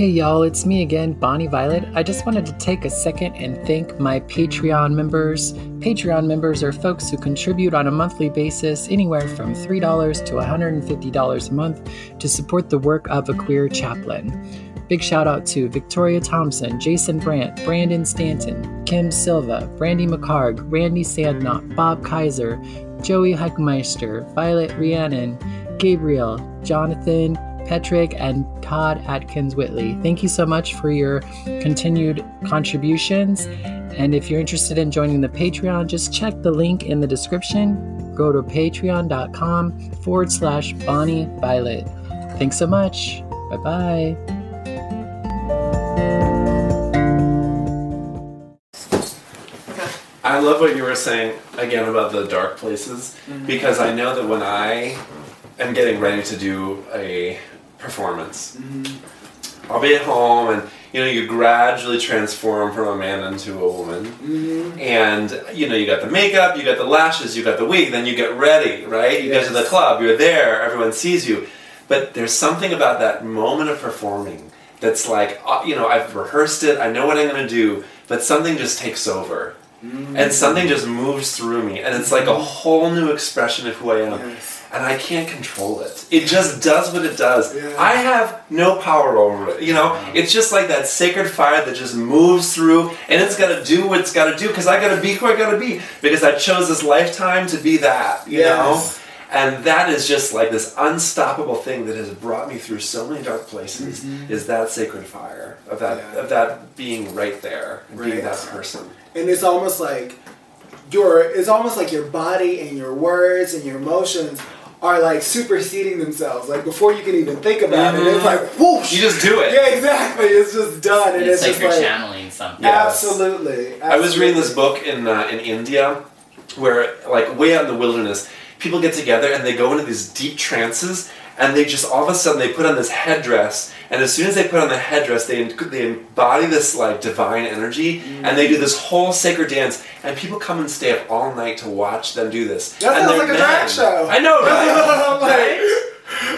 Hey y'all, it's me again, Bonnie Violet. I just wanted to take a second and thank my Patreon members. Patreon members are folks who contribute on a monthly basis anywhere from $3 to $150 a month to support the work of a queer chaplain. Big shout out to Victoria Thompson, Jason Brandt, Brandon Stanton, Kim Silva, Brandy McCarg, Randy Sandknot, Bob Kaiser, Joey Heckmeister, Violet Rhiannon, Gabriel, Jonathan, Petrick, and Todd Atkins Whitley. Thank you so much for your continued contributions. And if you're interested in joining the Patreon, just check the link in the description. Go to patreon.com forward slash Bonnie Violet. Thanks so much. Bye bye. I love what you were saying again about the dark places Mm-hmm. because I know that when I am getting ready to do a performance, Mm-hmm. I'll be at home and you know you gradually transform from a man into a woman, Mm-hmm. and you know you got the makeup, you got the lashes, you got the wig, then you get ready, right? You go to the club, you're there, everyone sees you, but there's something about that moment of performing that's like uh, you know I've rehearsed it, I know what I'm gonna do, but something just takes over Mm. and something just moves through me and it's like a whole new expression of who i am. Yes. and i can't control it. It just does what it does. Yeah. i have no power over it you know? Mm. It's just like that sacred fire that just moves through and it's got to do what it's got to do because i got to be who i got to be because i chose this lifetime to be that you Yes. know and that is just like this unstoppable thing that has brought me through so many dark places is that sacred fire of that Mm-hmm. Yeah. of that being right there and being that person and it's almost like your it's almost like your body and your words and your emotions are like superseding themselves. Like before you can even think about it, it's like whoosh. You just do it. Yeah, exactly. It's just done, and it's, it's, like just you're like channeling something. Yeah. absolutely, I was reading this book in uh, in India, where like way out in the wilderness, people get together and they go into these deep trances, and they just all of a sudden they put on this headdress, and as soon as they put on the headdress, they they embody this like divine energy, mm. and they do this whole sacred dance, and people come and stay up all night to watch them do this. That and sounds like a drag show. I know, right? Like-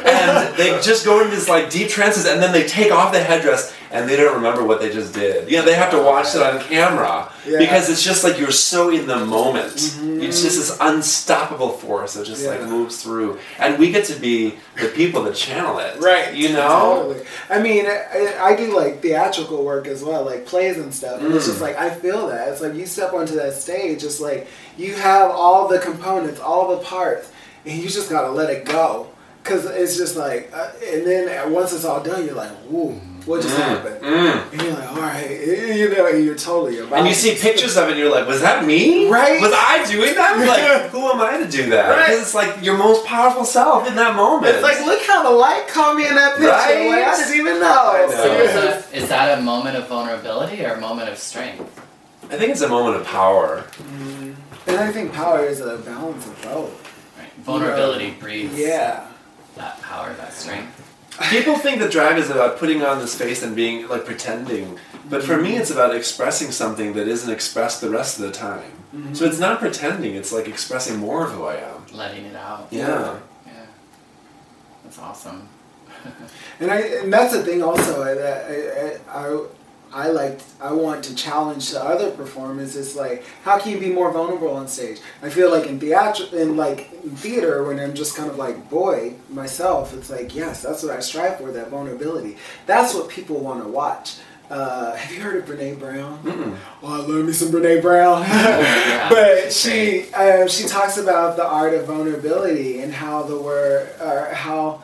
and they just go into these like deep trances and then they take off the headdress and they don't remember what they just did. You know, they have to watch it on camera Yeah. because it's just like you're so in the moment. It's just this unstoppable force that just like moves through, and we get to be the people that channel it. Right. You know. Totally. I mean, I, I do like theatrical work as well, like plays and stuff. And it's just Mm. like, I feel that. It's like you step onto that stage, it's like you have all the components, all the parts, and you just gotta let it go. Because it's just like, uh, and then once it's all done, you're like, whoa, what just mm, happened? Mm. And you're like, all right, eh, you know, you're totally about And you see pictures of it, and you're like, "Was that me? Right. Was I doing that? Like, who am I to do that? Right. Because it's like your most powerful self in that moment. It's like, look how the light caught me in that picture. Right? Like, I didn't even know. I know. So is that, is that a moment of vulnerability or a moment of strength? I think it's a moment of power. Mm. And I think power is a balance of both. Right? Vulnerability breeds Yeah. that power, that strength. People think that drag is about putting on this face and being like pretending, but for me, it's about expressing something that isn't expressed the rest of the time. Mm-hmm. So it's not pretending; it's like expressing more of who I am. Letting it out. Yeah. Yeah. That's awesome. And I and that's the thing also I- that I, I, I I like I want to challenge the other performers is like how can you be more vulnerable on stage? I feel like in theater in like in theater when I'm just kind of like boy myself, it's like yes, that's what I strive for that vulnerability. That's what people want to watch. Uh, have you heard of Brene Brown? Mm-mm. Oh, I love me some Brene Brown. But she um, she talks about the art of vulnerability and how the word or how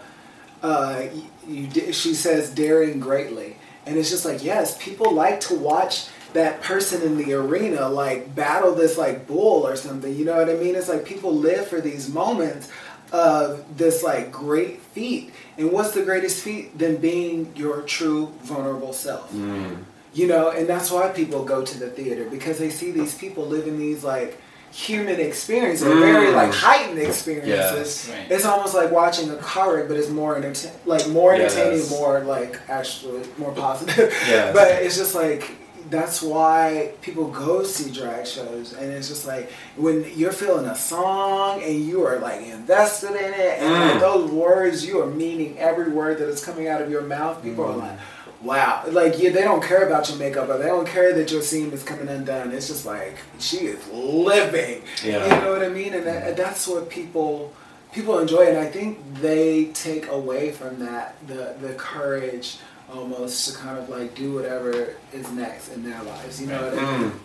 uh, you, you she says daring greatly, and it's just like yes, people like to watch that person in the arena like battle this like bull or something. You know what I mean? It's like people live for these moments of this like great feat. And what's the greatest feat than being your true vulnerable self? Mm. You know, and that's why people go to the theater because they see these people living these like human experiences, or very Mm. like heightened experiences. Yes. Right. It's almost like watching a car wreck, but it's more entertain, like more Yes. entertaining, more like actually more positive. Yes. but it's just like that's why people go see drag shows, and it's just like when you're feeling a song and you are like invested in it, and like, Mm. those words you are meaning every word that is coming out of your mouth. People are Mm. like, wow, like yeah, they don't care about your makeup or they don't care that your seam is coming undone. It's just like she is living. Yeah. You know what I mean? And that, that's what people people enjoy, and I think they take away from that the the courage almost to kind of like do whatever is next in their lives. You know what I mean? Mm.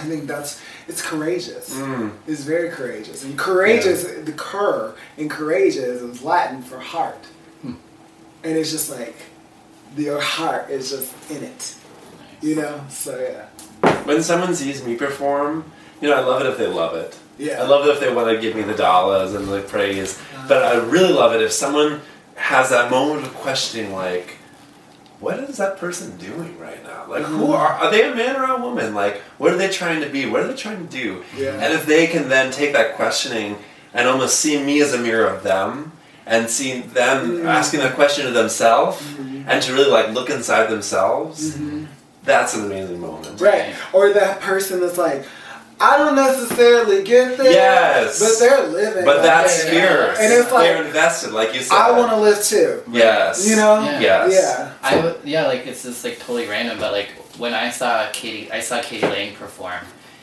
I think that's it's courageous. Mm. It's very courageous, and courageous. The cur in courageous is Latin for heart, Hmm. and it's just like your heart is just in it. You know, so yeah, When someone sees me perform, you know, I love it if they love it. yeah. I love it if they want to give me the dollars and the praise. But I really love it if someone has that moment of questioning, like, what is that person doing right now? Like, who Mhm. are are they a man or a woman? Like, what are they trying to be? What are they trying to do? Yeah. And if they can then take that questioning and almost see me as a mirror of them, and see them Mm. asking that question to themselves, Mhm. And to really like look inside themselves, Mhm. that's an amazing moment. Right. Or that person that's like, I don't necessarily get there. Yes. But they're living. But like that's it. fierce. And it's like, they're invested, like you said. I want to live too. Yes. You know? Yeah. Yes. Yeah. I w- yeah, like it's just like totally random, but like when I saw Katie, I saw k.d. lang perform,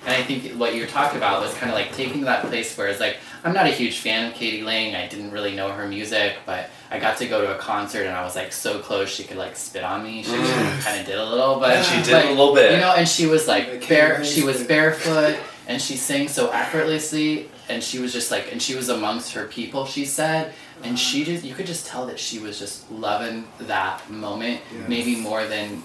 and I think what you were talking about was kind of like taking that place where it's like I'm not a huge fan of k.d. lang. I didn't really know her music, but I got to go to a concert and I was like so close she could like spit on me. She Mm. kind of did a little, but And she did but, a little bit. You know, and she was like bare. She was barefoot and she sang so effortlessly, and she was just like, and she was amongst her people. She said, and she just you could just tell that she was just loving that moment Yes. maybe more than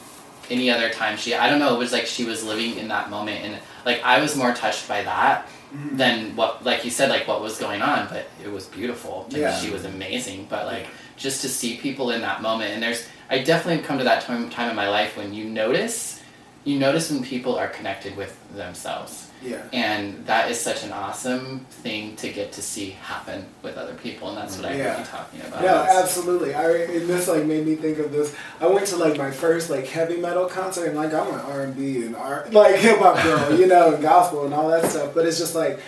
any other time she i don't know it was like she was living in that moment and like i was more touched by that Mhm. than what like you said like what was going on but it was beautiful like Yeah. she was amazing but like just to see people in that moment and there's i definitely come to that time, time in my life when you notice you notice when people are connected with themselves Yeah. and that is such an awesome thing to get to see happen with other people and that's what i Yeah. heard you talking about No, absolutely. I and this like made me think of this. I went to like my first like heavy metal concert, and like I'm an R and B and R like hip hop girl, you know, and gospel and all that stuff. But it's just like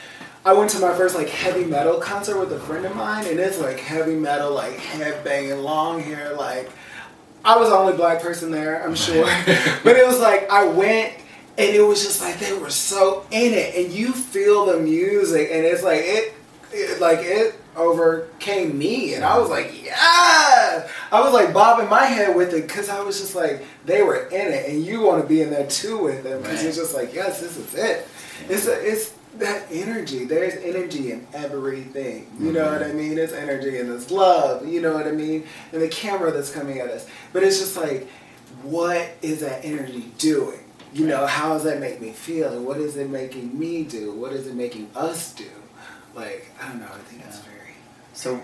I went to my first like heavy metal concert with a friend of mine, and it's like heavy metal, like head banging, long hair, like. I was the only black person there, I'm sure. but it was like I went and it was just like they were so in it and you feel the music and it's like it, it like it overcame me and I was like, yeah. I was like bobbing my head with it because I was just like they were in it and you want to be in there too with them because Right. you're just like, yes, this is it. It's a, it's that energy. There's energy in everything. You know what mm-hmm. I mean? It's energy and there's love. You know what I mean? And the camera that's coming at us. But it's just like, what is that energy doing? You know, how does that make me feel? And what is it making me do? What is it making us do? Like, I don't know. I think it's Yeah. very. So,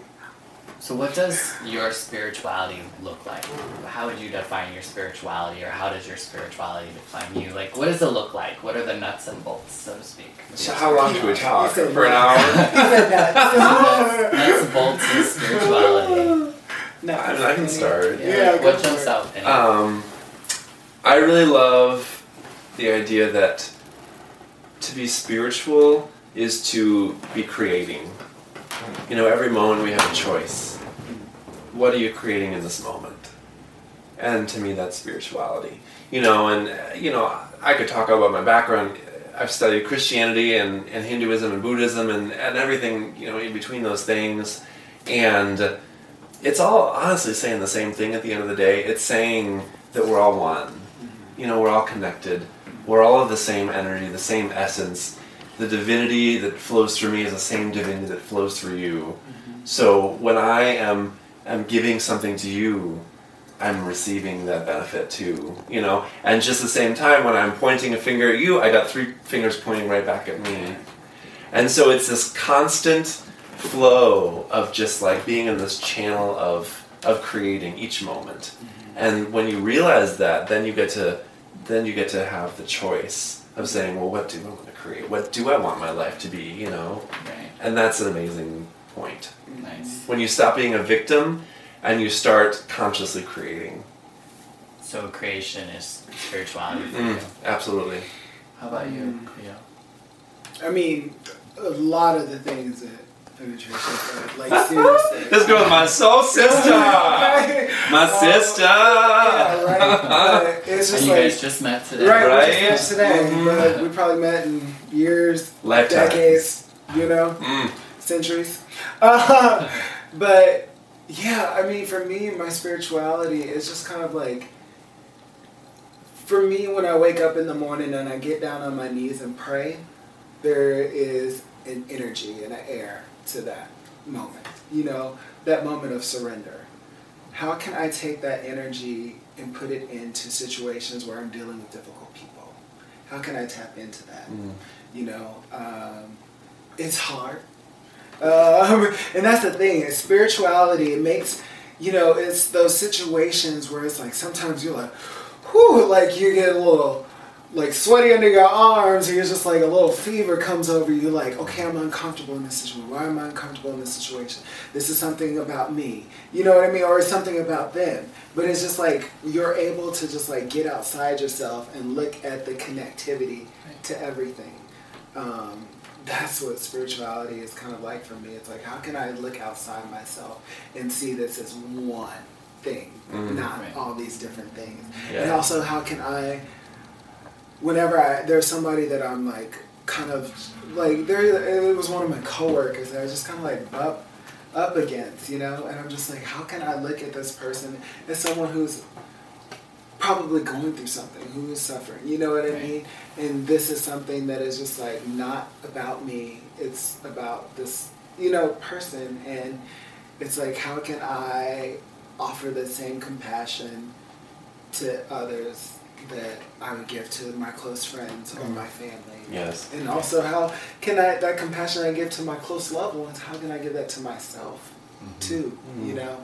so what does your spirituality look like? How would you define your spirituality, or how does your spirituality define you? Like, what does it look like? What are the nuts and bolts, so to speak? of So your how long do we talk? You said For an hour? He said that. nuts and bolts of spirituality. No, I mean, I can start. Yeah, go what for jumps out? Um, I really love the idea that to be spiritual is to be creating. You know, every moment we have a choice. What are you creating in this moment? And to me, that's spirituality. You know, and, uh, you know, I could talk about my background. I've studied Christianity and, and Hinduism and Buddhism and, and everything, you know, in between those things. And it's all honestly saying the same thing at the end of the day. It's saying that we're all one. You know, we're all connected. We're all of the same energy, the same essence. The divinity that flows through me is the same divinity that flows through you. Mm-hmm. So when I am am giving something to you, I'm receiving that benefit too. You know, and just the same time when I'm pointing a finger at you, I got three fingers pointing right back at me. And so it's this constant flow of just like being in this channel of of creating each moment. Mm-hmm. And when you realize that, then you get to then you get to have the choice of saying, well, what do I want to create? What do I want my life to be? You know, right. and that's an amazing point. Nice. When you stop being a victim and you start consciously creating. So creation is spirituality for Mm, you. absolutely. How about you, Mm. Cleo? I mean, a lot of the things that Patricia said, like seriously. This girl's my soul sister. My Uh, sister. yeah, right. But it's And just you like guys just met today. right, Right? we just met today, Mhm. but we probably met in years, Lifetimes. decades, you know, Mm. centuries. Uh, but yeah, I mean, for me, my spirituality is just kind of like. For me, when I wake up in the morning and I get down on my knees and pray, there is an energy and an air to that moment. You know, that moment of surrender. How can I take that energy and put it into situations where I'm dealing with difficult people? How can I tap into that? Mm. You know, um, it's hard. Um, and that's the thing, is spirituality, it makes, you know, it's those situations where it's like sometimes you're like, whew, like you get a little like sweaty under your arms, and you're just like a little fever comes over you, like, okay, I'm uncomfortable in this situation. Why am I uncomfortable in this situation? This is something about me. You know what I mean? Or it's something about them. But it's just like you're able to just like get outside yourself and look at the connectivity to everything. Um, that's what spirituality is kind of like for me. It's like, how can I look outside myself and see this as one thing, Mm. not Right. all these different things? Yeah. And also, how can I, whenever I, there's somebody that I'm like, kind of, like, there, it was one of my coworkers that I was just kind of like up, up against, you know? And I'm just like, how can I look at this person as someone who's probably going through something, who is suffering, you know what I mean? And this is something that is just like not about me, it's about this, you know, person. And it's like, how can I offer the same compassion to others that I would give to my close friends or my family? Yes. And also, how can I, that compassion I give to my close loved ones, how can I give that to myself too? You Mhm. know?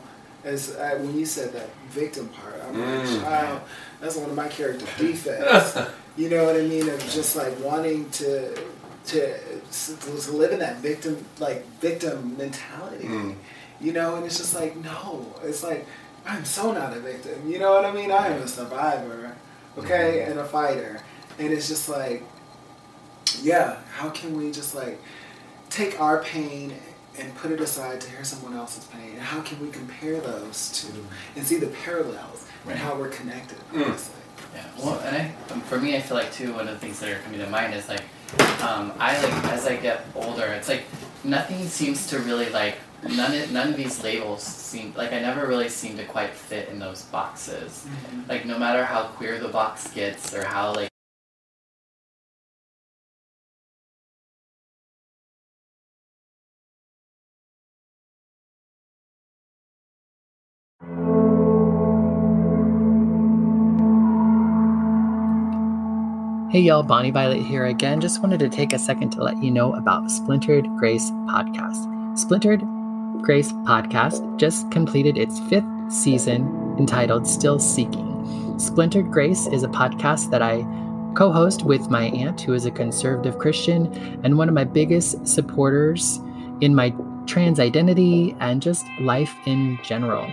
As I, when you said that victim part, I'm like, Mm. wow, that's one of my character defects. you know what I mean? Of just like wanting to to to live in that victim like victim mentality. Mm. You know, and it's just like no, it's like I'm so not a victim. You know what I mean? I am a survivor, okay, Mm-hmm. and a fighter, and it's just like, yeah, how can we just like take our pain and put it aside to hear someone else's pain? And how can we compare those two and see the parallels Right. and how we're connected? Mm. Honestly. Yeah. Well, and I, um, for me, I feel like too one of the things that are coming to mind is like, um, I like as I get older, it's like nothing seems to really like none of, none of these labels seem like I never really seem to quite fit in those boxes. Mm-hmm. Like no matter how queer the box gets or how like Hey y'all, Bonnie Violet here again. Just wanted to take a second to let you know about Splintered Grace Podcast. Splintered Grace Podcast just completed its fifth season entitled Still Seeking. Splintered Grace is a podcast that I co host with my aunt, who is a conservative Christian and one of my biggest supporters in my trans identity and just life in general.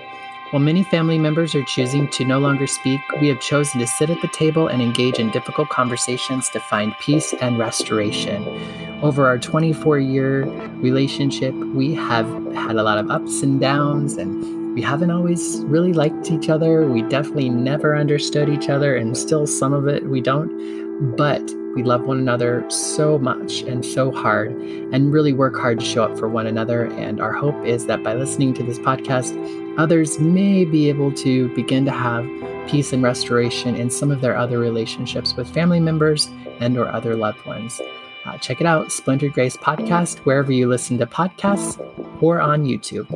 While many family members are choosing to no longer speak, we have chosen to sit at the table and engage in difficult conversations to find peace and restoration. Over our 24 year relationship, we have had a lot of ups and downs, and we haven't always really liked each other. We definitely never understood each other, and still some of it we don't. But we love one another so much and so hard, and really work hard to show up for one another. And our hope is that by listening to this podcast, others may be able to begin to have peace and restoration in some of their other relationships with family members and or other loved ones uh, check it out splintered grace podcast wherever you listen to podcasts or on youtube.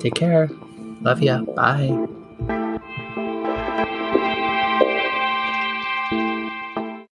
Take care. Love ya. Bye